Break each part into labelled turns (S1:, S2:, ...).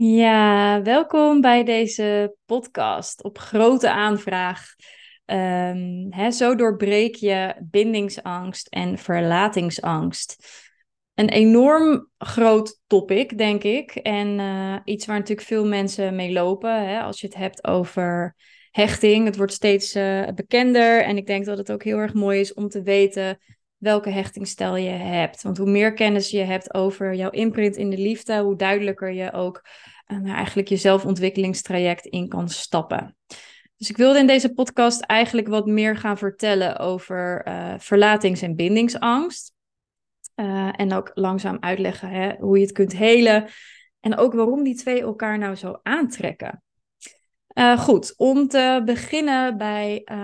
S1: Ja, welkom bij deze podcast op grote aanvraag. Um, zo doorbreek je bindingsangst en verlatingsangst. Een enorm groot topic, denk ik. En uh, iets waar natuurlijk veel mensen mee lopen. Hè, als je het hebt over hechting. Het wordt steeds uh, bekender. En ik denk dat het ook heel erg mooi is om te weten welke hechtingstijl je hebt. Want hoe meer kennis je hebt over jouw imprint in de liefde, hoe duidelijker je ook uh, eigenlijk je zelfontwikkelingstraject in kan stappen. Dus ik wilde in deze podcast eigenlijk wat meer gaan vertellen over uh, verlatings- en bindingsangst. Uh, en ook langzaam uitleggen hè, hoe je het kunt helen. En ook waarom die twee elkaar nou zo aantrekken. Uh, goed, om te beginnen bij uh,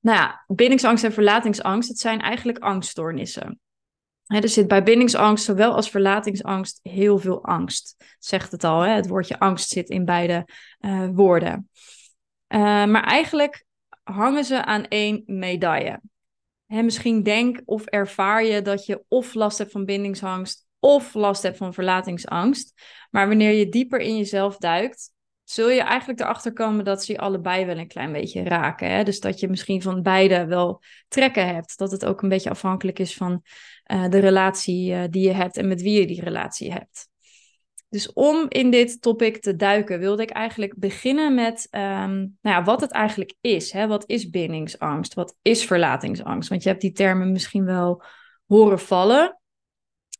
S1: nou ja, bindingsangst en verlatingsangst. Het zijn eigenlijk angststoornissen. Er zit bij bindingsangst, zowel als verlatingsangst, heel veel angst. Zegt het al, hè? het woordje angst zit in beide uh, woorden. maar eigenlijk hangen ze aan één medaille. Misschien denk of ervaar je dat je of last hebt van bindingsangst of last hebt van verlatingsangst. Maar wanneer je dieper in jezelf duikt, zul je eigenlijk erachter komen dat ze allebei wel een klein beetje raken. Hè? Dus dat je misschien van beide wel trekken hebt. Dat het ook een beetje afhankelijk is van uh, de relatie uh, die je hebt en met wie je die relatie hebt. Dus om in dit topic te duiken, wilde ik eigenlijk beginnen met um, nou ja, wat het eigenlijk is. Hè? Wat is bindingsangst? Wat is verlatingsangst? Want je hebt die termen misschien wel horen vallen.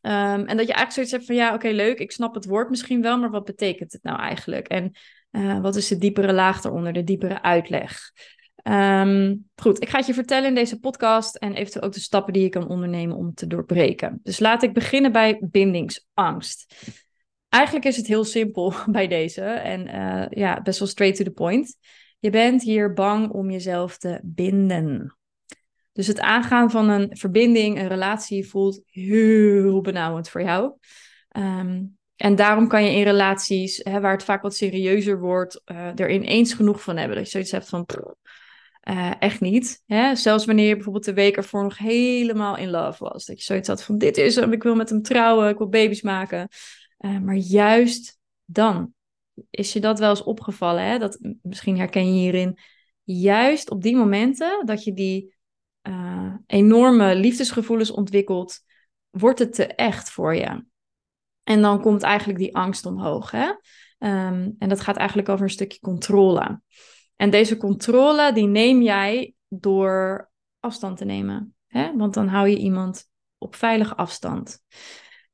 S1: Um, en dat je eigenlijk zoiets hebt van ja, oké, leuk, ik snap het woord misschien wel, maar wat betekent het nou eigenlijk? En uh, wat is de diepere laag eronder, de diepere uitleg? Um, goed, ik ga het je vertellen in deze podcast en eventueel ook de stappen die je kan ondernemen om te doorbreken. Dus laat ik beginnen bij bindingsangst. Eigenlijk is het heel simpel bij deze en uh, ja, best wel straight to the point. Je bent hier bang om jezelf te binden. Dus het aangaan van een verbinding, een relatie voelt heel benauwend voor jou. Um, en daarom kan je in relaties, hè, waar het vaak wat serieuzer wordt, uh, er ineens genoeg van hebben. Dat je zoiets hebt van, uh, echt niet. Hè? Zelfs wanneer je bijvoorbeeld de week ervoor nog helemaal in love was. Dat je zoiets had van, dit is hem, ik wil met hem trouwen, ik wil baby's maken. Uh, maar juist dan is je dat wel eens opgevallen. Hè? Dat, misschien herken je hierin. Juist op die momenten dat je die enorme liefdesgevoelens ontwikkelt, wordt het te echt voor je. En dan komt eigenlijk die angst omhoog. Hè? Um, en dat gaat eigenlijk over een stukje controle. En deze controle, die neem jij door afstand te nemen. Hè? Want dan hou je iemand op veilige afstand.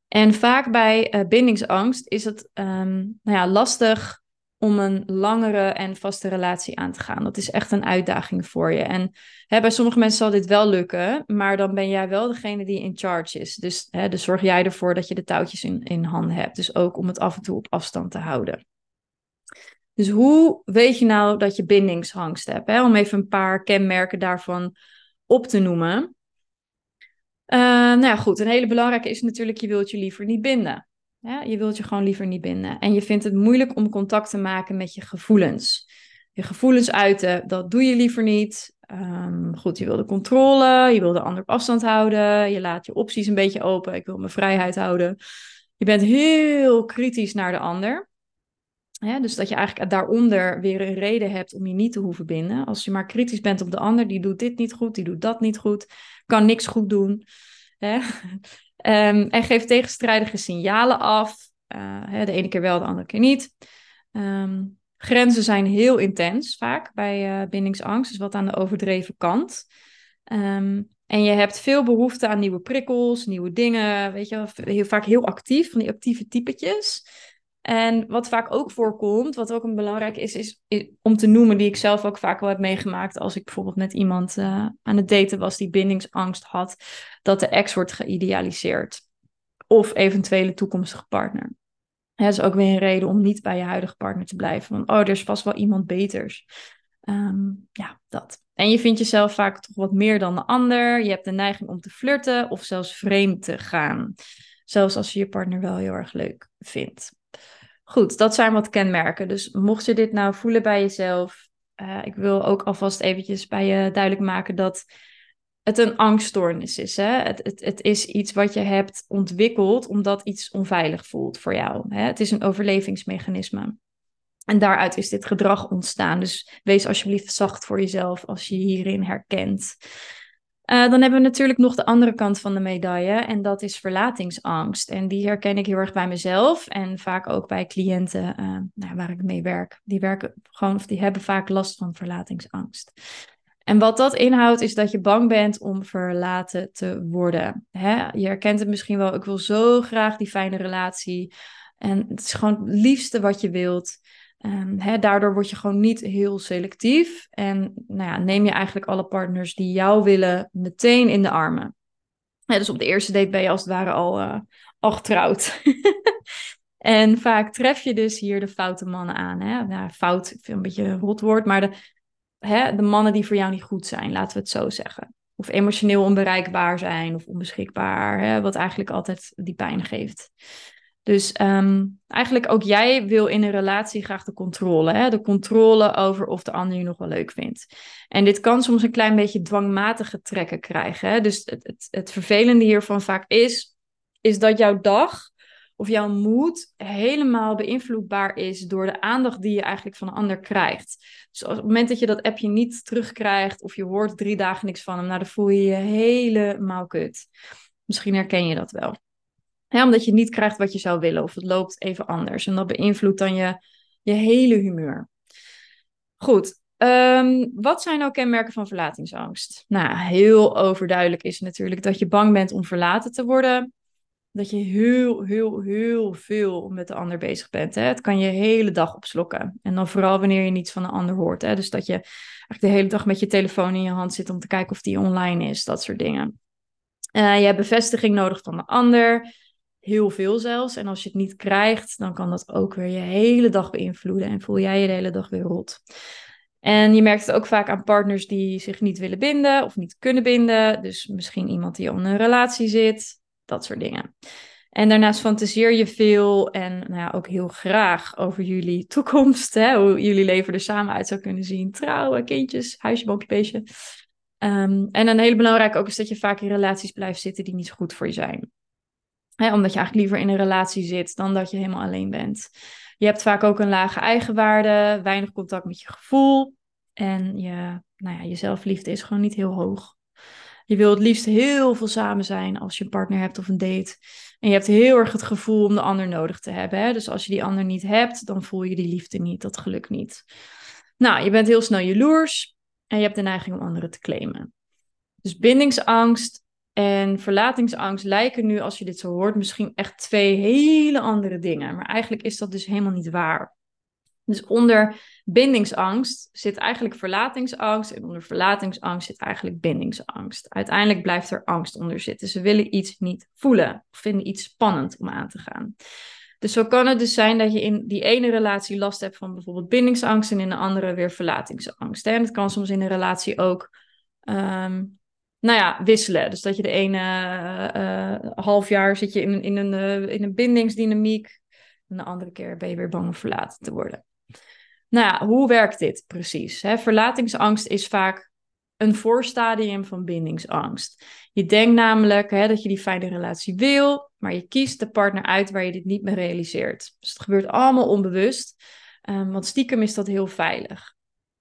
S1: En vaak bij uh, bindingsangst is het um, nou ja, lastig om een langere en vaste relatie aan te gaan. Dat is echt een uitdaging voor je. En hè, bij sommige mensen zal dit wel lukken, maar dan ben jij wel degene die in charge is. Dus, hè, dus zorg jij ervoor dat je de touwtjes in, in handen hebt. Dus ook om het af en toe op afstand te houden. Dus hoe weet je nou dat je bindingsangst hebt? Hè? Om even een paar kenmerken daarvan op te noemen. Uh, nou ja, goed. Een hele belangrijke is natuurlijk, je wilt je liever niet binden. Ja, je wilt je gewoon liever niet binden. En je vindt het moeilijk om contact te maken met je gevoelens. Je gevoelens uiten, dat doe je liever niet. Um, goed, je wil de controle, je wil de ander op afstand houden. Je laat je opties een beetje open. Ik wil mijn vrijheid houden. Je bent heel kritisch naar de ander. Ja, dus dat je eigenlijk daaronder weer een reden hebt om je niet te hoeven binden. Als je maar kritisch bent op de ander, die doet dit niet goed, die doet dat niet goed, kan niks goed doen. Hè? Um, en geeft tegenstrijdige signalen af. Uh, de ene keer wel, de andere keer niet. Um, grenzen zijn heel intens vaak bij uh, bindingsangst, dus wat aan de overdreven kant. Um, en je hebt veel behoefte aan nieuwe prikkels, nieuwe dingen, weet je, heel vaak heel actief, van die actieve typetjes. En wat vaak ook voorkomt, wat ook een belangrijk is, is, om te noemen, die ik zelf ook vaak wel heb meegemaakt als ik bijvoorbeeld met iemand uh, aan het daten was die bindingsangst had, dat de ex wordt geïdealiseerd. Of eventuele toekomstige partner. dat is ook weer een reden om niet bij je huidige partner te blijven. Want, oh, er is vast wel iemand beters. Um, ja, dat. En je vindt jezelf vaak toch wat meer dan de ander. Je hebt de neiging om te flirten of zelfs vreemd te gaan. Zelfs als je je partner wel heel erg leuk vindt. Goed, dat zijn wat kenmerken. Dus mocht je dit nou voelen bij jezelf, uh, ik wil ook alvast eventjes bij je duidelijk maken dat het een angststoornis is. Hè? Het, het, het is iets wat je hebt ontwikkeld omdat iets onveilig voelt voor jou. Hè? Het is een overlevingsmechanisme. En daaruit is dit gedrag ontstaan. Dus wees alsjeblieft zacht voor jezelf als je hierin herkent. Uh, dan hebben we natuurlijk nog de andere kant van de medaille en dat is verlatingsangst. En die herken ik heel erg bij mezelf en vaak ook bij cliënten uh, nou, waar ik mee werk. Die werken gewoon of die hebben vaak last van verlatingsangst. En wat dat inhoudt is dat je bang bent om verlaten te worden. Hè? Je herkent het misschien wel, ik wil zo graag die fijne relatie. En het is gewoon het liefste wat je wilt. Hè, daardoor word je gewoon niet heel selectief. En nou ja, neem je eigenlijk alle partners die jou willen meteen in de armen. dus op de eerste date ben je als het ware al, uh, al en vaak tref je dus hier de foute mannen aan. Hè? Nou, fout, ik vind een beetje een rot woord, maar de, de mannen die voor jou niet goed zijn, laten we het zo zeggen. Of emotioneel onbereikbaar zijn of onbeschikbaar, wat eigenlijk altijd die pijn geeft. Dus um, eigenlijk ook jij wil in een relatie graag de controle. Hè? De controle over of de ander je nog wel leuk vindt. En dit kan soms een klein beetje dwangmatige trekken krijgen. Hè? Dus het, het, het vervelende hiervan vaak is, is dat jouw dag of jouw moed helemaal beïnvloedbaar is door de aandacht die je eigenlijk van een ander krijgt. Dus op het moment dat je dat appje niet terugkrijgt of je hoort drie dagen niks van hem, nou dan voel je je helemaal kut. Misschien herken je dat wel omdat je niet krijgt wat je zou willen of het loopt even anders. En dat beïnvloedt dan je, je hele humeur. Goed, ehm, wat zijn nou kenmerken van verlatingsangst? Nou, heel overduidelijk is natuurlijk dat je bang bent om verlaten te worden. Dat je heel, heel, heel veel met de ander bezig bent. Hè? Het kan je hele dag opslokken. En dan vooral wanneer je niets van de ander hoort. Hè? Dus dat je eigenlijk de hele dag met je telefoon in je hand zit om te kijken of die online is. Dat soort dingen. Uh, je hebt bevestiging nodig van de ander heel veel zelfs. En als je het niet krijgt, dan kan dat ook weer je hele dag beïnvloeden en voel jij je de hele dag weer rot. En je merkt het ook vaak aan partners die zich niet willen binden of niet kunnen binden. Dus misschien iemand die al in een relatie zit, dat soort dingen. En daarnaast fantaseer je veel en nou ja, ook heel graag over jullie toekomst. Hè? Hoe jullie leven er samen uit zou kunnen zien. Trouwen, kindjes, huisje, boompje, beestje. Um, en een hele belangrijke ook is dat je vaak in relaties blijft zitten die niet goed voor je zijn omdat je eigenlijk liever in een relatie zit dan dat je helemaal alleen bent. Je hebt vaak ook een lage eigenwaarde, weinig contact met je gevoel. En je, nou ja, je zelfliefde is gewoon niet heel hoog. Je wil het liefst heel veel samen zijn als je een partner hebt of een date. En je hebt heel erg het gevoel om de ander nodig te hebben. Hè? Dus als je die ander niet hebt, dan voel je die liefde niet, dat geluk niet. Nou, je bent heel snel jaloers en je hebt de neiging om anderen te claimen. Dus bindingsangst en verlatingsangst lijken nu, als je dit zo hoort, misschien echt twee hele andere dingen. Maar eigenlijk is dat dus helemaal niet waar. Dus onder bindingsangst zit eigenlijk verlatingsangst. En onder verlatingsangst zit eigenlijk bindingsangst. Uiteindelijk blijft er angst onder zitten. Ze willen iets niet voelen. Of vinden iets spannend om aan te gaan. Dus zo kan het dus zijn dat je in die ene relatie last hebt van bijvoorbeeld bindingsangst. En in de andere weer verlatingsangst. En het kan soms in een relatie ook ehm, nou ja, wisselen. Dus dat je de ene uh, half jaar zit je in, in, een, uh, in een bindingsdynamiek. En de andere keer ben je weer bang om verlaten te worden. Nou ja, hoe werkt dit precies? Hè? Verlatingsangst is vaak een voorstadium van bindingsangst. Je denkt namelijk hè, dat je die fijne relatie wil, maar je kiest de partner uit waar je dit niet meer realiseert. Dus het gebeurt allemaal onbewust, um, want stiekem is dat heel veilig.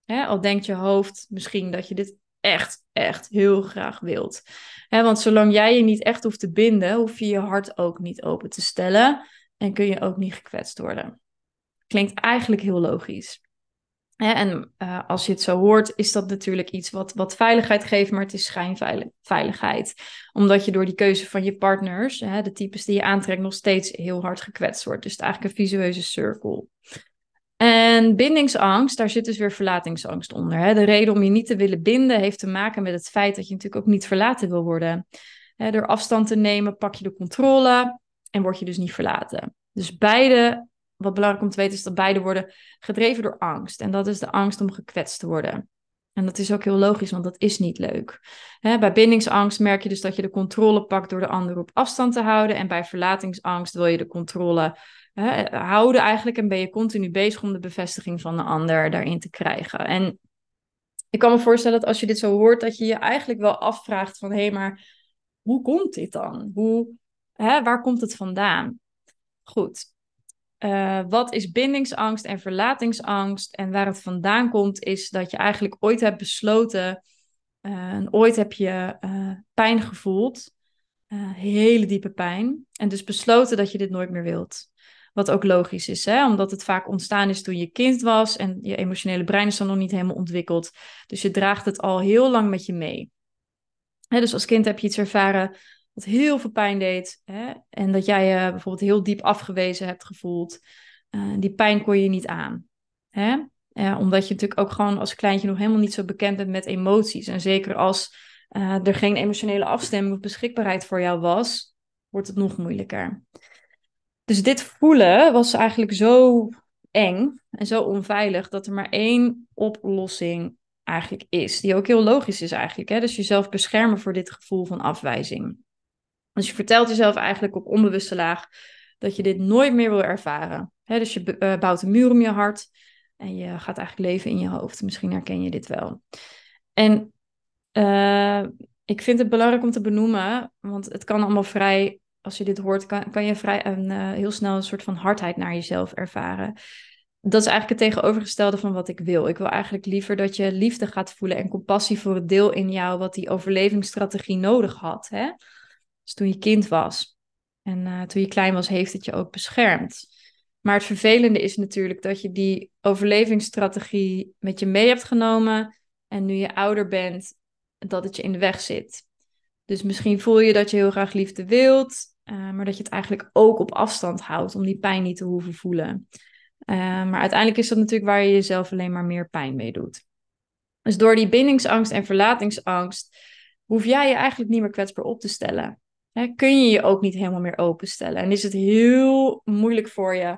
S1: Hè, al denkt je hoofd misschien dat je dit echt, echt heel graag wilt. want zolang jij je niet echt hoeft te binden, hoef je je hart ook niet open te stellen en kun je ook niet gekwetst worden. Klinkt eigenlijk heel logisch. en uh, als je het zo hoort, is dat natuurlijk iets wat, wat veiligheid geeft, maar het is schijnveiligheid. Omdat je door die keuze van je partners, de types die je aantrekt, nog steeds heel hard gekwetst wordt. Dus het is eigenlijk een visueuze cirkel. En bindingsangst, daar zit dus weer verlatingsangst onder. Hè? De reden om je niet te willen binden heeft te maken met het feit dat je natuurlijk ook niet verlaten wil worden. Hè, door afstand te nemen pak je de controle en word je dus niet verlaten. Dus beide, wat belangrijk om te weten is dat beide worden gedreven door angst. En dat is de angst om gekwetst te worden. En dat is ook heel logisch, want dat is niet leuk. Bij bindingsangst merk je dus dat je de controle pakt door de ander op afstand te houden. En bij verlatingsangst wil je de controle houden eigenlijk en ben je continu bezig om de bevestiging van de ander daarin te krijgen. En ik kan me voorstellen dat als je dit zo hoort, dat je je eigenlijk wel afvraagt van hé, hey, maar hoe komt dit dan? Hoe, hè, waar komt het vandaan? Goed. Uh, wat is bindingsangst en verlatingsangst? En waar het vandaan komt, is dat je eigenlijk ooit hebt besloten, uh, en ooit heb je uh, pijn gevoeld, hele diepe pijn, en dus besloten dat je dit nooit meer wilt. Wat ook logisch is, hè? omdat het vaak ontstaan is toen je kind was en je emotionele brein is dan nog niet helemaal ontwikkeld. Dus je draagt het al heel lang met je mee. Hè, dus als kind heb je iets ervaren wat heel veel pijn deed. Hè? En dat jij je bijvoorbeeld heel diep afgewezen hebt gevoeld. Uh, die pijn kon je niet aan. Hè? Uh, omdat je natuurlijk ook gewoon als kleintje nog helemaal niet zo bekend bent met emoties. En zeker als er geen emotionele afstemming of beschikbaarheid voor jou was, wordt het nog moeilijker. Dus dit voelen was eigenlijk zo eng en zo onveilig dat er maar één oplossing eigenlijk is. Die ook heel logisch is eigenlijk. Hè? Dus jezelf beschermen voor dit gevoel van afwijzing. Dus je vertelt jezelf eigenlijk op onbewuste laag dat je dit nooit meer wil ervaren. Hè? Dus je uh, bouwt een muur om je hart en je gaat eigenlijk leven in je hoofd. Misschien herken je dit wel. En uh, ik vind het belangrijk om te benoemen, want het kan allemaal vrij als je dit hoort, kan, kan je vrij een, uh, heel snel een soort van hardheid naar jezelf ervaren. Dat is eigenlijk het tegenovergestelde van wat ik wil. Ik wil eigenlijk liever dat je liefde gaat voelen en compassie voor het deel in jou wat die overlevingsstrategie nodig had. Hè? Dus toen je kind was en uh, toen je klein was, heeft het je ook beschermd. Maar het vervelende is natuurlijk dat je die overlevingsstrategie met je mee hebt genomen en nu je ouder bent, dat het je in de weg zit. Dus misschien voel je dat je heel graag liefde wilt, uh, maar dat je het eigenlijk ook op afstand houdt om die pijn niet te hoeven voelen. Uh, maar uiteindelijk is dat natuurlijk waar je jezelf alleen maar meer pijn mee doet. Dus door die bindingsangst en verlatingsangst hoef jij je eigenlijk niet meer kwetsbaar op te stellen. Hè, kun je je ook niet helemaal meer openstellen. En is het heel moeilijk voor je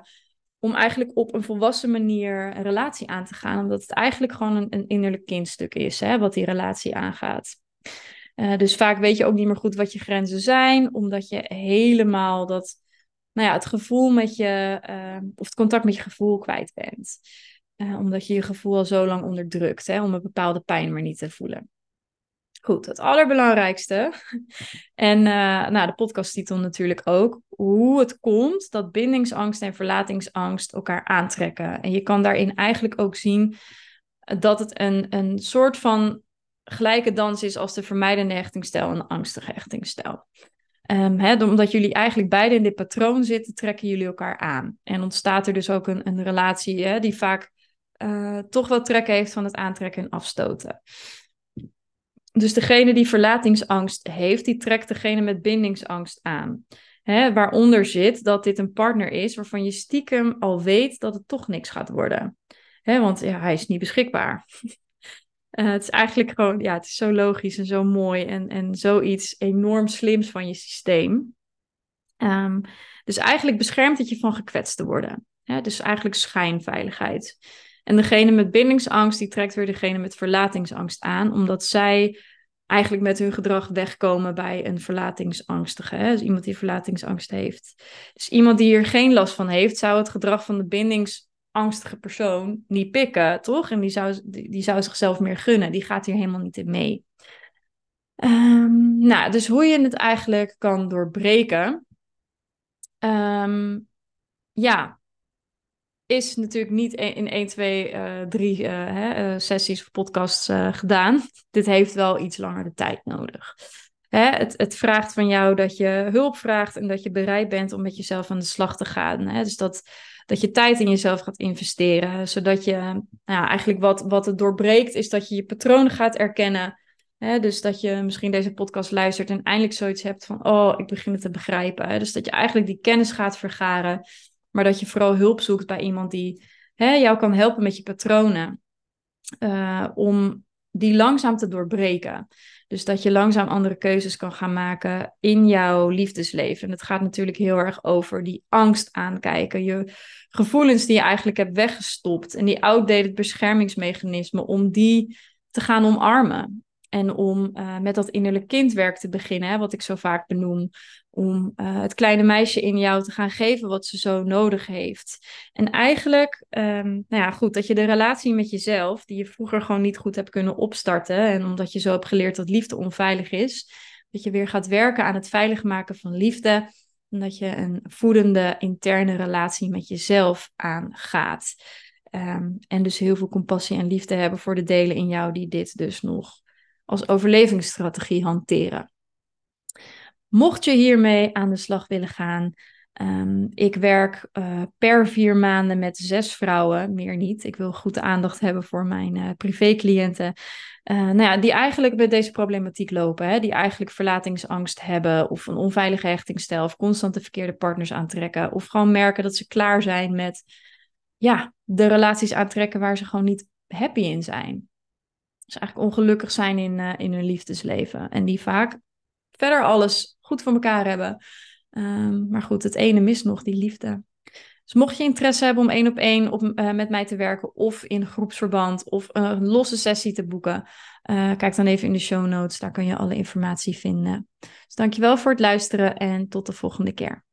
S1: om eigenlijk op een volwassen manier een relatie aan te gaan, omdat het eigenlijk gewoon een, een innerlijk kindstuk is, hè, wat die relatie aangaat. Uh, dus vaak weet je ook niet meer goed wat je grenzen zijn, omdat je helemaal dat, nou ja, het gevoel met je, uh, of het contact met je gevoel kwijt bent. Uh, omdat je je gevoel al zo lang onderdrukt, hè, om een bepaalde pijn maar niet te voelen. Goed, het allerbelangrijkste. En nou, de podcasttitel natuurlijk ook. Hoe het komt dat bindingsangst en verlatingsangst elkaar aantrekken. En je kan daarin eigenlijk ook zien dat het een, een soort van gelijke dans is als de vermijdende hechtingsstijl en de angstige hechtingsstijl. Um, hè, omdat jullie eigenlijk beide in dit patroon zitten, trekken jullie elkaar aan. En ontstaat er dus ook een, een relatie die vaak uh, toch wel trek heeft van het aantrekken en afstoten. Dus degene die verlatingsangst heeft, die trekt degene met bindingsangst aan. Hè, waaronder zit dat dit een partner is waarvan je stiekem al weet dat het toch niks gaat worden. Want ja, hij is niet beschikbaar. Uh, het is eigenlijk gewoon, ja, het is zo logisch en zo mooi en, en zoiets enorm slims van je systeem. Um, dus eigenlijk beschermt het je van gekwetst te worden. Ja, dus eigenlijk schijnveiligheid. En degene met bindingsangst, die trekt weer degene met verlatingsangst aan, omdat zij eigenlijk met hun gedrag wegkomen bij een verlatingsangstige. Hè? Dus iemand die verlatingsangst heeft. Dus iemand die hier geen last van heeft, zou het gedrag van de bindings angstige persoon niet pikken, toch? En die zou, die, die zou zichzelf meer gunnen. Die gaat hier helemaal niet in mee. Um, nou, dus hoe je het eigenlijk kan doorbreken. Um, ja, is natuurlijk niet in 1, 2, uh, 3 uh, hè, uh, sessies of podcasts gedaan. Dit heeft wel iets langer de tijd nodig. Hè, het, het, vraagt van jou dat je hulp vraagt en dat je bereid bent om met jezelf aan de slag te gaan. Hè? Dus dat, dat je tijd in jezelf gaat investeren. Zodat je, nou, eigenlijk wat, wat het doorbreekt, is dat je je patronen gaat erkennen. Hè? Dus dat je misschien deze podcast luistert en eindelijk zoiets hebt van, oh, ik begin het te begrijpen. Dus dat je eigenlijk die kennis gaat vergaren, maar dat je vooral hulp zoekt bij iemand die hè, jou kan helpen met je patronen. Uh, om die langzaam te doorbreken. Dus dat je langzaam andere keuzes kan gaan maken in jouw liefdesleven. En het gaat natuurlijk heel erg over die angst aankijken. Je gevoelens die je eigenlijk hebt weggestopt. En die outdated beschermingsmechanismen om die te gaan omarmen. En om uh, met dat innerlijk kindwerk te beginnen, hè, wat ik zo vaak benoem. Om uh, het kleine meisje in jou te gaan geven wat ze zo nodig heeft. En eigenlijk, um, nou ja, goed, dat je de relatie met jezelf, die je vroeger gewoon niet goed hebt kunnen opstarten, en omdat je zo hebt geleerd dat liefde onveilig is, dat je weer gaat werken aan het veilig maken van liefde. En dat je een voedende interne relatie met jezelf aangaat. Um, en dus heel veel compassie en liefde hebben voor de delen in jou die dit dus nog als overlevingsstrategie hanteren. Mocht je hiermee aan de slag willen gaan, um, ik werk uh, per vier maanden met zes vrouwen, meer niet. Ik wil goed aandacht hebben voor mijn uh, privécliënten. Uh, nou ja, die eigenlijk met deze problematiek lopen, hè? die eigenlijk verlatingsangst hebben of een onveilige hechtingsstijl of constant de verkeerde partners aantrekken of gewoon merken dat ze klaar zijn met ja, de relaties aantrekken waar ze gewoon niet happy in zijn. Dus eigenlijk ongelukkig zijn in, in hun liefdesleven en die vaak verder alles goed voor elkaar hebben. Um, maar goed, het ene mist nog, die liefde. Dus mocht je interesse hebben om één op één op, uh, met mij te werken of in groepsverband of een losse sessie te boeken, uh, kijk dan even in de show notes, daar kun je alle informatie vinden. Dus dankjewel voor het luisteren en tot de volgende keer.